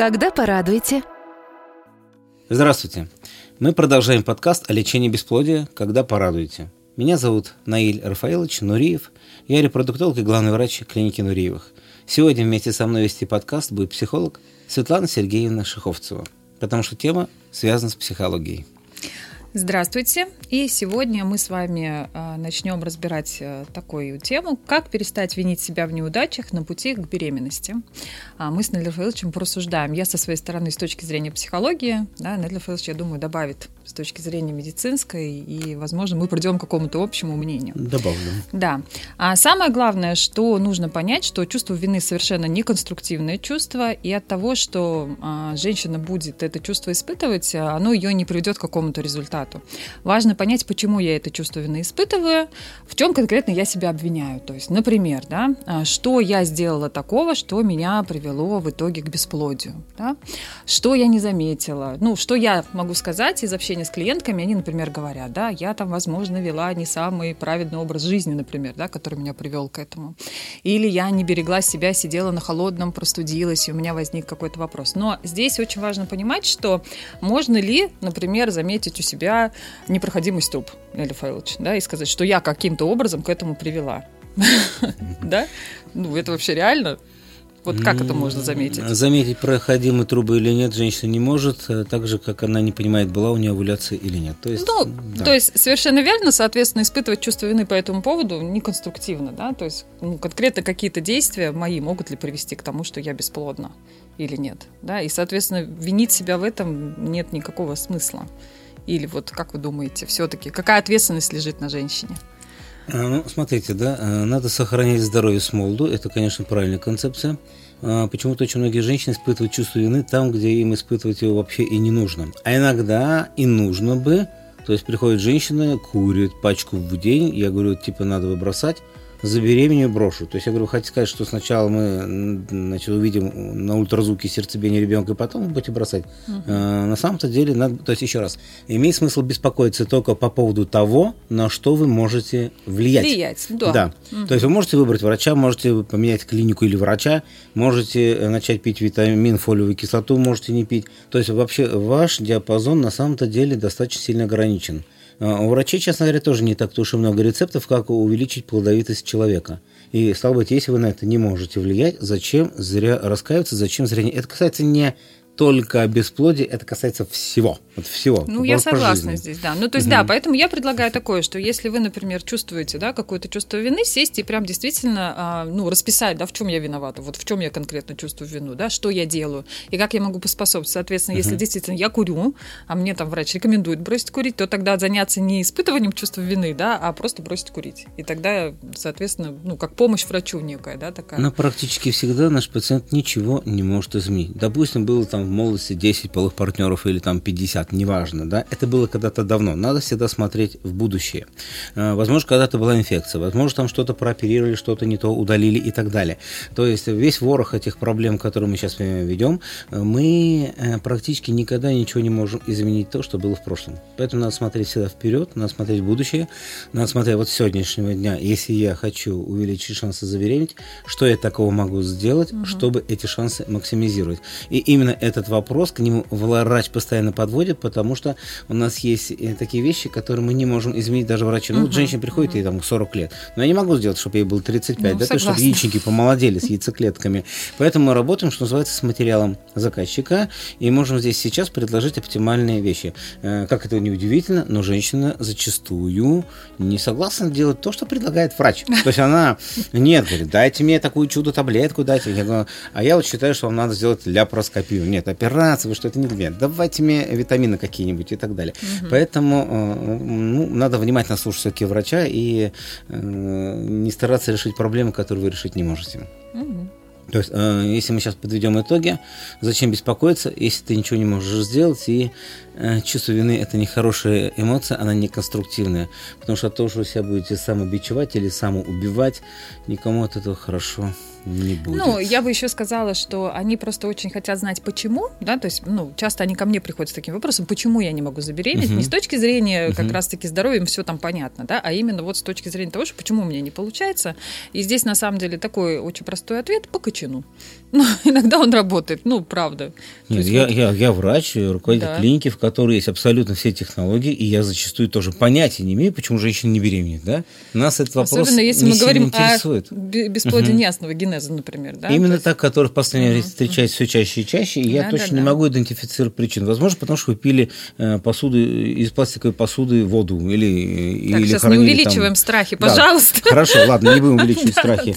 Когда порадуете? Здравствуйте. Мы продолжаем подкаст о лечении бесплодия «Когда порадуете». Меня зовут Наиль Рафаилович Нуриев. Я репродуктолог и главный врач клиники Нуриевых. Сегодня вместе со мной вести подкаст будет психолог Светлана Сергеевна Шиховцева, потому что тема связана с психологией. Здравствуйте. И сегодня мы с вами э, начнем разбирать э, такую тему, как перестать винить себя в неудачах на пути к беременности. А мы с Нелли Фаиловичем порассуждаем. Я со своей стороны с точки зрения психологии, да, Нелли Фаилович, я думаю, добавит с точки зрения медицинской, и, возможно, мы придем к какому-то общему мнению. Добавлю. Да. А самое главное, что нужно понять, что чувство вины совершенно неконструктивное чувство, и от того, что а, женщина будет это чувство испытывать, оно ее не приведет к какому-то результату. Важно понять, почему я это чувство вины испытываю, в чем конкретно я себя обвиняю. То есть, например, да, а, что я сделала такого, что меня привело в итоге к бесплодию, да? что я не заметила, ну, что я могу сказать из общения общении с клиентками, они, например, говорят, да, я там, возможно, вела не самый праведный образ жизни, например, да, который меня привел к этому. Или я не берегла себя, сидела на холодном, простудилась, и у меня возник какой-то вопрос. Но здесь очень важно понимать, что можно ли, например, заметить у себя непроходимый ступ, Эля Файлович, да, и сказать, что я каким-то образом к этому привела. Да? Ну, это вообще реально? Вот как это можно заметить? Заметить, проходимые трубы или нет, женщина не может, э, так же, как она не понимает, была у нее овуляция или нет. То есть, ну, да. то есть совершенно верно, соответственно, испытывать чувство вины по этому поводу неконструктивно, да, то есть ну, конкретно какие-то действия мои могут ли привести к тому, что я бесплодна или нет, да, и, соответственно, винить себя в этом нет никакого смысла. Или вот как вы думаете, все-таки какая ответственность лежит на женщине? А, ну, смотрите, да, э, надо сохранять здоровье с молоду, это, конечно, правильная концепция. А, почему-то очень многие женщины испытывают чувство вины там, где им испытывать его вообще и не нужно. А иногда и нужно бы, то есть приходит женщина, курит пачку в день, я говорю, типа, надо выбросать, забеременею брошу. То есть я говорю, вы хотите сказать, что сначала мы значит, увидим на ультразвуке сердцебиение ребенка, и потом вы будете бросать. Угу. А, на самом-то деле, надо, то есть еще раз, имеет смысл беспокоиться только по поводу того, на что вы можете влиять. Влиять, да. да. Угу. То есть вы можете выбрать врача, можете поменять клинику или врача, можете э, начать пить витамин, фолиевую кислоту, можете не пить. То есть вообще ваш диапазон на самом-то деле достаточно сильно ограничен. А, у врачей, честно говоря, тоже не так уж и много рецептов, как увеличить плодовитость человека. И, стало быть, если вы на это не можете влиять, зачем зря раскаиваться, зачем зря... Это касается не только бесплодие, это касается всего. Вот всего. Ну, я согласна здесь, да. Ну, то есть, угу. да, поэтому я предлагаю такое, что если вы, например, чувствуете, да, какое-то чувство вины, сесть и прям действительно, а, ну, расписать, да, в чем я виновата, вот в чем я конкретно чувствую вину, да, что я делаю, и как я могу поспособствовать. Соответственно, угу. если действительно я курю, а мне там врач рекомендует бросить курить, то тогда заняться не испытыванием чувства вины, да, а просто бросить курить. И тогда, соответственно, ну, как помощь врачу некая, да, такая. Но практически всегда наш пациент ничего не может изменить. Допустим, было там в молодости 10 полых партнеров или там 50, неважно, да, это было когда-то давно. Надо всегда смотреть в будущее. Э, возможно, когда-то была инфекция, возможно, там что-то прооперировали, что-то не то удалили и так далее. То есть весь ворох этих проблем, которые мы сейчас ведем, э, мы э, практически никогда ничего не можем изменить то, что было в прошлом. Поэтому надо смотреть всегда вперед, надо смотреть в будущее, надо смотреть вот с сегодняшнего дня, если я хочу увеличить шансы забеременеть, что я такого могу сделать, угу. чтобы эти шансы максимизировать. И именно это этот вопрос, к нему врач постоянно подводит, потому что у нас есть э, такие вещи, которые мы не можем изменить даже врачу. Ну, вот женщина приходит, ей там 40 лет, но я не могу сделать, чтобы ей было 35, ну, да, то, чтобы яичники помолодели с яйцеклетками. Поэтому мы работаем, что называется, с материалом заказчика, и можем здесь сейчас предложить оптимальные вещи. Э, как это не удивительно, но женщина зачастую не согласна делать то, что предлагает врач. То есть она, нет, говорит, дайте мне такую чудо-таблетку, дайте. Я говорю, а я вот считаю, что вам надо сделать ляпароскопию. Нет, операции, вы что это не для меня. Давайте мне витамины какие-нибудь и так далее. Угу. Поэтому э, ну, надо внимательно слушать все-таки врача и э, не стараться решить проблемы, которые вы решить не можете. Угу. То есть, э, если мы сейчас подведем итоги, зачем беспокоиться, если ты ничего не можешь сделать, и э, чувство вины – это не хорошая эмоция, она не конструктивная. Потому что то, что вы себя будете самобичевать или самоубивать, никому от этого хорошо не будет. Ну, я бы еще сказала, что они просто очень хотят знать, почему, да, то есть, ну, часто они ко мне приходят с таким вопросом, почему я не могу забеременеть, uh-huh. не с точки зрения uh-huh. как раз-таки здоровья, им все там понятно, да, а именно вот с точки зрения того, что почему у меня не получается. И здесь, на самом деле, такой очень простой ответ – по причину. Но иногда он работает, ну, правда. Нет, я, вот... я, я врач, руководитель да. клиники, в которой есть абсолютно все технологии, и я зачастую тоже понятия не имею, почему женщина не беременеет, да? Нас этот вопрос Особенно если не мы говорим интересует. о бесплодии угу. неясного генеза, например, да? Именно есть... так, который в последнее время угу. встречается все чаще и чаще, и я да, точно да, не могу идентифицировать причину. Возможно, потому что вы пили э, посуду из пластиковой посуды воду или Так, или сейчас не увеличиваем там... страхи, пожалуйста. Да. Хорошо, ладно, не будем увеличивать страхи.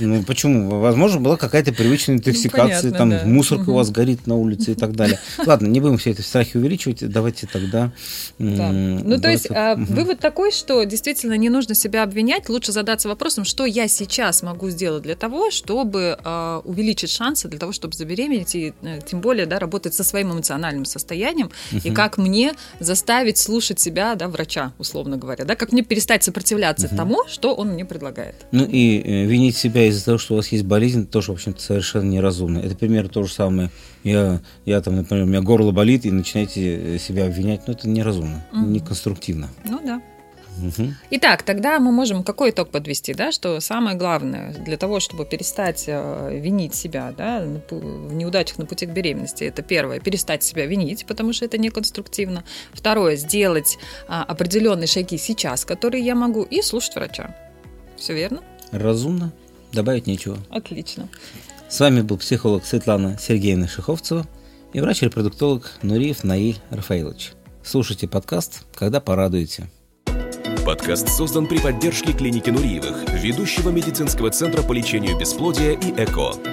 Ну, почему? Возможно, была какая-то привычная интоксикация, там да. мусорка угу. у вас горит на улице и так далее. Ладно, не будем все эти страхи увеличивать, давайте тогда... Да. Ну, то есть, а, вывод такой, что действительно не нужно себя обвинять, лучше задаться вопросом, что я сейчас могу сделать для того, чтобы а, увеличить шансы, для того, чтобы забеременеть, и э, тем более, да, работать со своим эмоциональным состоянием, и как мне заставить слушать себя, да, врача, условно говоря, да, как мне перестать сопротивляться тому, что он мне предлагает. Ну и э, винить себя из-за того, что у вас есть болезнь, тоже, в общем-то, совершенно неразумно. Это пример то же самое. Я, я там, например, у меня горло болит, и начинаете себя обвинять. Ну, это неразумно, угу. неконструктивно. Ну да. Угу. Итак, тогда мы можем какой итог подвести, да, что самое главное для того, чтобы перестать э, винить себя да, в неудачах на пути к беременности, это первое, перестать себя винить, потому что это неконструктивно. Второе, сделать а, определенные шаги сейчас, которые я могу, и слушать врача. Все верно? Разумно. Добавить нечего. Отлично. С вами был психолог Светлана Сергеевна Шиховцева и врач-репродуктолог Нуриев Наиль Рафаилович. Слушайте подкаст «Когда порадуете». Подкаст создан при поддержке клиники Нуриевых, ведущего медицинского центра по лечению бесплодия и ЭКО.